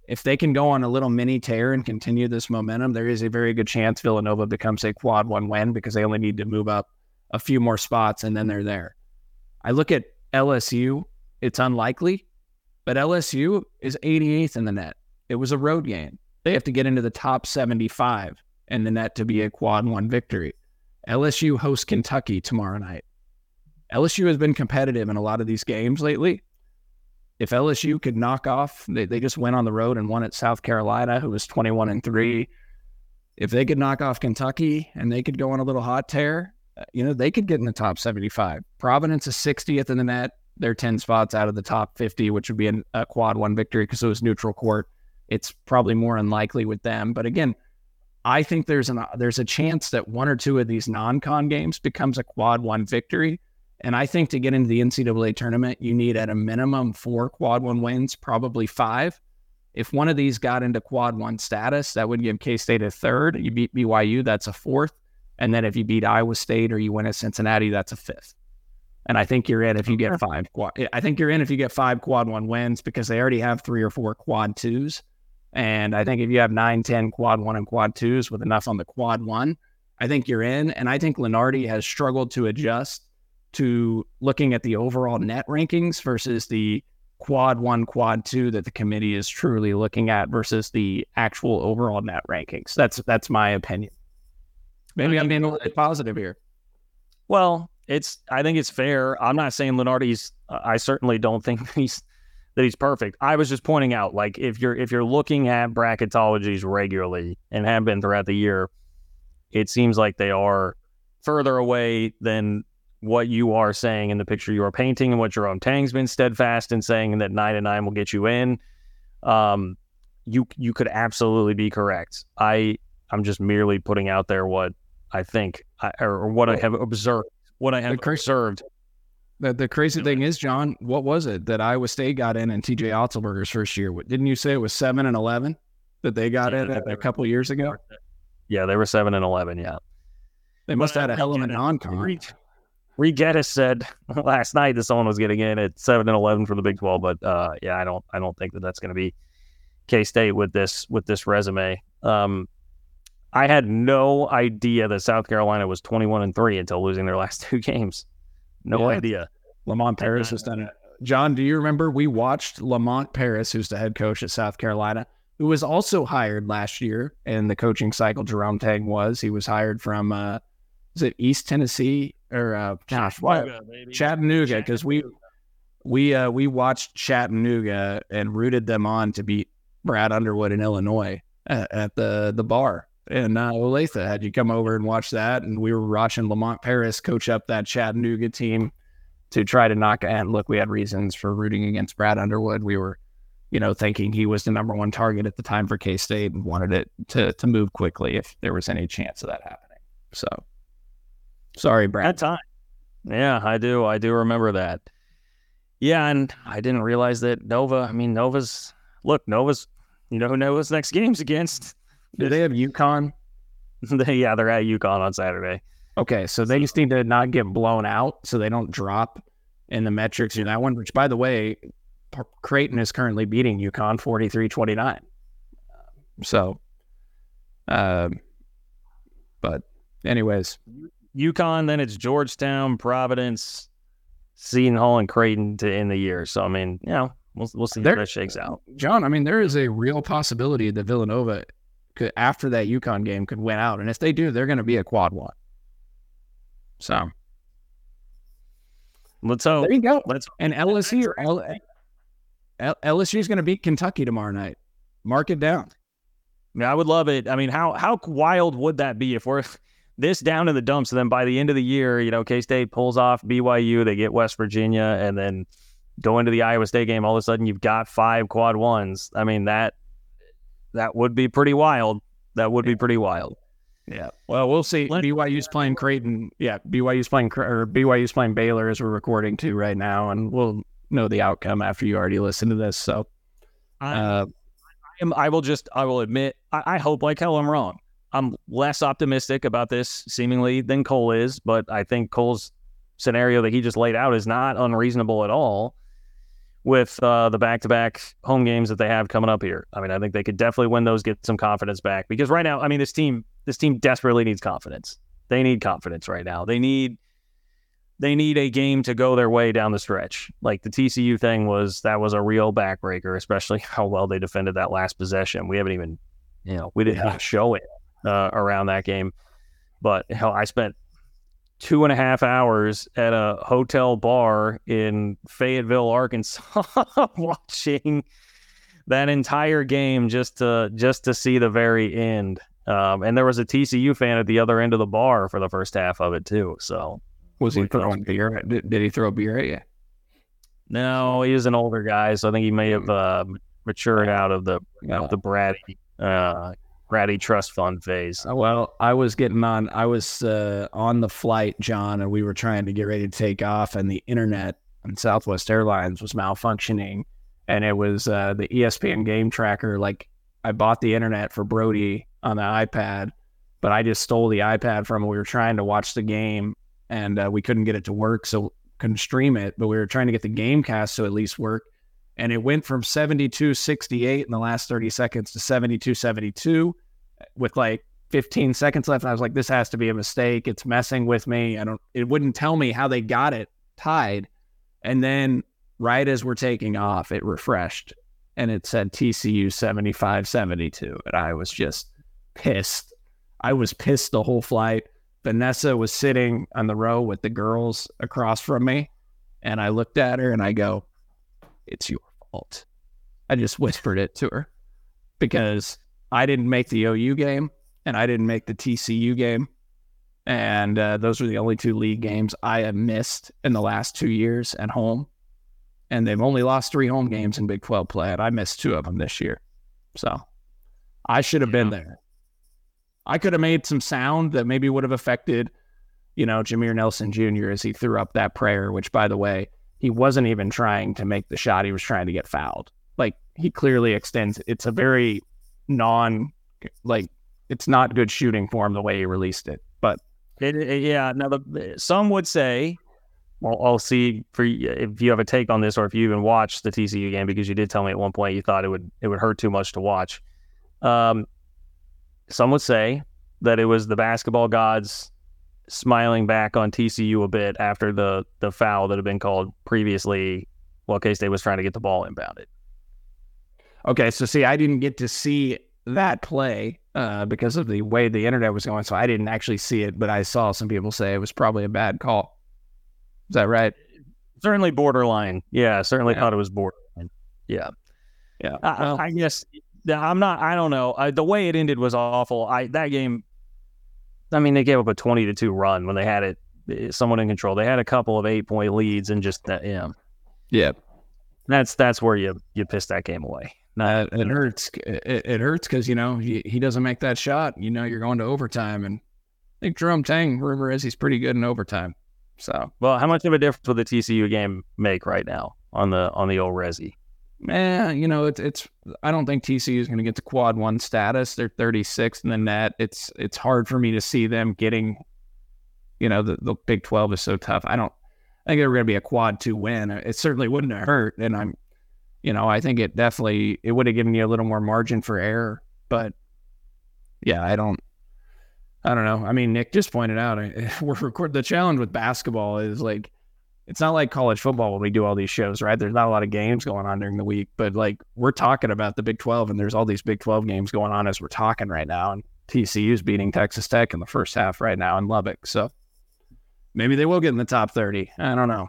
If they can go on a little mini tear and continue this momentum, there is a very good chance Villanova becomes a quad one win because they only need to move up a few more spots and then they're there. I look at LSU, it's unlikely, but LSU is 88th in the net. It was a road game. They have to get into the top 75 in the net to be a quad one victory. LSU hosts Kentucky tomorrow night. LSU has been competitive in a lot of these games lately. If LSU could knock off, they, they just went on the road and won at South Carolina, who was 21 and 3. If they could knock off Kentucky and they could go on a little hot tear, uh, you know, they could get in the top 75. Providence is 60th in the net. They're 10 spots out of the top 50, which would be an, a quad one victory because it was neutral court. It's probably more unlikely with them. But again, I think there's an there's a chance that one or two of these non-con games becomes a quad one victory and I think to get into the NCAA tournament, you need at a minimum four quad one wins, probably five. If one of these got into quad one status, that would give K State a third. You beat BYU, that's a fourth. And then if you beat Iowa State or you win at Cincinnati, that's a fifth. And I think you're in if you get five quad. I think you're in if you get five quad one wins because they already have three or four quad twos. And I think if you have nine, 10 quad one and quad twos with enough on the quad one, I think you're in. And I think Lunardi has struggled to adjust to looking at the overall net rankings versus the quad one, quad two that the committee is truly looking at versus the actual overall net rankings. That's that's my opinion. Maybe I'm being a little bit positive here. Well, it's I think it's fair. I'm not saying Lunardi's. I certainly don't think (laughs) he's that he's perfect. I was just pointing out, like if you're if you're looking at bracketologies regularly and have been throughout the year, it seems like they are further away than what you are saying in the picture you are painting and what Jerome Tang's been steadfast in saying and that nine and nine will get you in. Um, you you could absolutely be correct. I I'm just merely putting out there what I think I, or what I have observed. What I have the observed. The, the crazy thing is, John, what was it that Iowa State got in in TJ Otzelberger's first year? Didn't you say it was seven and eleven that they got yeah, in a, a couple years ago? Yeah, they were seven and eleven. Yeah, they must have had a hell of a non-con. Reid Gettys said (laughs) last night that someone was getting in at seven and eleven for the Big Twelve, but uh, yeah, I don't, I don't think that that's going to be K State with this with this resume. Um, I had no idea that South Carolina was twenty one and three until losing their (laughs) last two games. No yeah. idea. Lamont Paris has done it. John, do you remember we watched Lamont Paris, who's the head coach at South Carolina, who was also hired last year in the coaching cycle. Jerome Tang was. He was hired from uh, is it East Tennessee or uh, gosh, Chattanooga, Chattanooga, because we we uh, we watched Chattanooga and rooted them on to beat Brad Underwood in Illinois at, at the the bar. And uh, Olathe had you come over and watch that, and we were watching Lamont Paris coach up that Chattanooga team to try to knock. And look, we had reasons for rooting against Brad Underwood. We were, you know, thinking he was the number one target at the time for K State and wanted it to to move quickly if there was any chance of that happening. So, sorry, Brad. That time. Yeah, I do. I do remember that. Yeah, and I didn't realize that Nova. I mean, Nova's look. Nova's. You know who Nova's next game's against? Do they have UConn? (laughs) They- yeah, they're at UConn on Saturday. Okay, so they just need to not get blown out so they don't drop in the metrics in that one, which, by the way, Creighton is currently beating UConn 43 29. So, um, but, anyways, UConn, then it's Georgetown, Providence, Seton Hall, and Creighton to end the year. So I mean, you know, we'll we'll see There- how that shakes out. John, I mean, there is a real possibility that Villanova, could, after that UConn game, could win out. And if they do, they're going to be a quad one. So, Let's hope. there you go. Let's And LSU, L- L- LSU is going to beat Kentucky tomorrow night. Mark it down. I, mean, I would love it. I mean, how how wild would that be if we're this down in the dumps, and then by the end of the year, you know, K State pulls off BYU, they get West Virginia, and then go into the Iowa State game. All of a sudden, you've got five quad ones. I mean that that would be pretty wild. That would be pretty wild. Yeah. Well, we'll see. Let- BYU's playing Creighton. Yeah, BYU's playing or BYU's playing Baylor as we're recording to right now, and we'll know the outcome after you already listen to this. So, I, uh, am, I will just, I will admit, I, I hope like hell I'm wrong. I'm less optimistic about this seemingly than Cole is, but I think Cole's scenario that he just laid out is not unreasonable at all with uh, the back to back home games that they have coming up here. I mean, I think they could definitely win those, get some confidence back because right now, I mean, this team, this team desperately needs confidence. They need confidence right now. They need, they need a game to go their way down the stretch. Like the TCU thing was, that was a real backbreaker, especially (laughs) how well they defended that last possession. We haven't even, you know, we didn't Yeah. show it uh, around that game. But hell, I spent two and a half hours at a hotel bar in Fayetteville, Arkansas, (laughs) watching that entire game just to just to see the very end. Um, and there was a TCU fan at the other end of the bar for the first half of it too. So was he throwing beer? At, did, did he throw beer at you? no, he was an older guy, so I think he may have uh, matured out of the the bratty uh, bratty trust fund phase. Uh, Well, I was getting on. I was uh, on the flight, John, and we were trying to get ready to take off, and the internet on Southwest Airlines was malfunctioning, and it was uh, the ESPN game tracker. Like I bought the internet for Brody on the iPad, but I just stole the iPad from him. We were trying to watch the game, and uh, we couldn't get it to work, so couldn't stream it. But we were trying to get the game cast to at least work. And it went from 72.68 in the last 30 seconds to 72.72 with like 15 seconds left. And I was like, this has to be a mistake. It's messing with me. I don't, it wouldn't tell me how they got it tied. And then right as we're taking off, it refreshed and it said TCU 75 72. And I was just pissed. I was pissed the whole flight. Vanessa was sitting on the row with the girls across from me. And I looked at her and I go, it's your fault. I just whispered it to her because I didn't make the OU game and I didn't make the TCU game. And uh, those were the only two league games I have missed in the last two years at home. And they've only lost three home games in Big 12 play. And I missed two of them this year. So I should have been there. I could have made some sound that maybe would have affected, you know, Jameer Nelson Jr. as he threw up that prayer, which, by the way, he wasn't even trying to make the shot. He was trying to get fouled. Like he clearly extends. It's a very non, like it's not good shooting for him the way he released it. But It, it- yeah. Now, the, some would say, well, I'll see for if you have a take on this, or if you even watched the TCU game, because you did tell me at one point you thought it would it would hurt too much to watch. Um, some would say that it was the basketball gods smiling back on TCU a bit after the the foul that had been called previously, while K State was trying to get the ball inbounded. okay, so see, I didn't get to see that play uh, because of the way the internet was going, so I didn't actually see it. But I saw some people say it was probably a bad call. Is that right? Certainly borderline. Yeah, certainly Yeah. thought it was borderline. Yeah. Yeah. I, Well, I guess I'm not. I don't know. I, the way it ended was awful. I that game. I mean, they gave up a twenty to two run when they had it eh, someone in control. They had a couple of eight point leads and just that. Yeah, yeah. That's that's where you you piss that game away. Not, it hurts. It, it hurts because you know he, he doesn't make that shot. You know you're going to overtime, and I think Jerome Tang rumor is he's pretty good in overtime. So well, how much of a difference will the TCU game make right now on the on the old Resi? Man, you know, it's it's. I don't think TCU is going to get to quad one status. They're 36th in the net. It's it's hard for me to see them getting. You know, the, the Big 12 is so tough. I don't. I think they're going to be a quad two win. It certainly wouldn't have hurt, and I'm, you know, I think it definitely it would have given you a little more margin for error. But yeah, I don't. I don't know. I mean, Nick just pointed out (laughs) we're record the challenge with basketball is like it's not like college football when we do all these shows, right? There's not a lot of games going on during the week, but like we're talking about the Big 12 and there's all these Big 12 games going on as we're talking right now. And TCU's beating Texas Tech in the first half right now in Lubbock. So maybe they will get in the top 30. I don't know.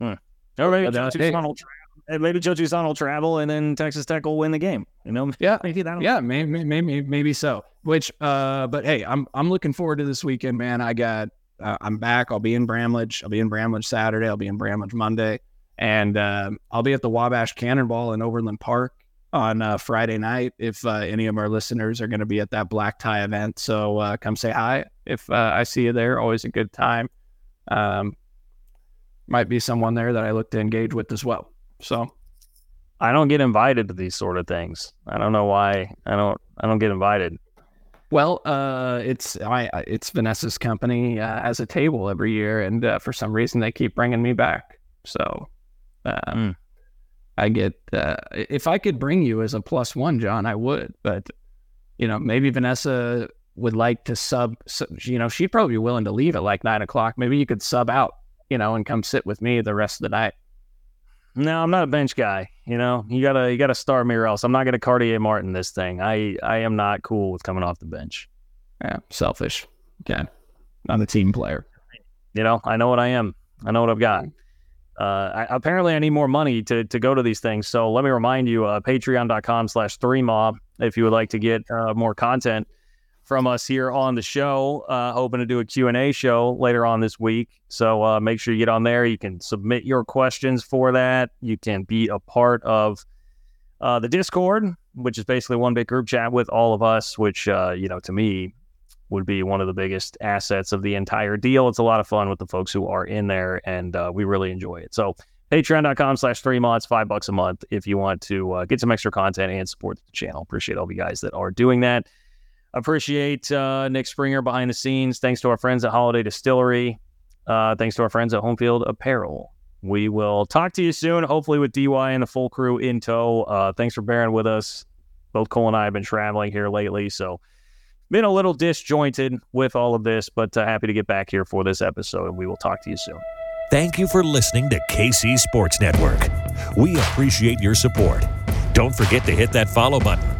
Hmm. Or maybe Joe Toussaint will travel. Maybe Joe Toussaint will travel and then Texas Tech will win the game. You know? Yeah. (laughs) Maybe that. Yeah. Maybe, maybe, maybe so. Which, uh, but hey, I'm, I'm looking forward to this weekend, man. I got uh, I'm back. I'll be in Bramlage. I'll be in Bramlage Saturday. I'll be in Bramlage Monday, and uh, I'll be at the Wabash Cannonball in Overland Park on uh, Friday night. If uh, any of our listeners are going to be at that black tie event, so uh, come say hi. If uh, I see you there, always a good time. Um, might be someone there that I look to engage with as well. So I don't get invited to these sort of things. I don't know why. I don't. I don't get invited. Well, uh, it's I it's Vanessa's company uh, as a table every year, and uh, for some reason they keep bringing me back. So, mm. I get uh, if I could bring you as a plus one, John, I would. But you know, maybe Vanessa would like to sub. You know, she'd probably be willing to leave at like nine o'clock. Maybe you could sub out, you know, and come sit with me the rest of the night. No, I'm not a bench guy. You know, you gotta you gotta start me or else. I'm not gonna Cartier Martin this thing. I I am not cool with coming off the bench. Yeah, selfish. Okay, not a team player. You know, I know what I am. I know what I've got. Uh, I, apparently, I need more money to to go to these things. So let me remind you, uh, patreon.com slash three mob if you would like to get uh, more content from us here on the show. Uh, hoping to do a Q&A show later on this week. So uh, make sure you get on there. You can submit your questions for that. You can be a part of uh, the Discord, which is basically one big group chat with all of us, which, uh, you know, to me would be one of the biggest assets of the entire deal. It's a lot of fun with the folks who are in there, and uh, we really enjoy it. So patreon.com slash three mods, five bucks a month if you want to uh, get some extra content and support the channel. Appreciate all of you guys that are doing that. Appreciate uh, Nick Springer behind the scenes. Thanks to our friends at Holladay Distillery. Uh, thanks to our friends at Homefield Apparel. We will talk to you soon, hopefully with DY and the full crew in tow. Uh, thanks for bearing with us. Both Cole and I have been traveling here lately, so been a little disjointed with all of this, but uh, happy to get back here for this episode, and we will talk to you soon. Thank you for listening to KC Sports Network. We appreciate your support. Don't forget to hit that follow button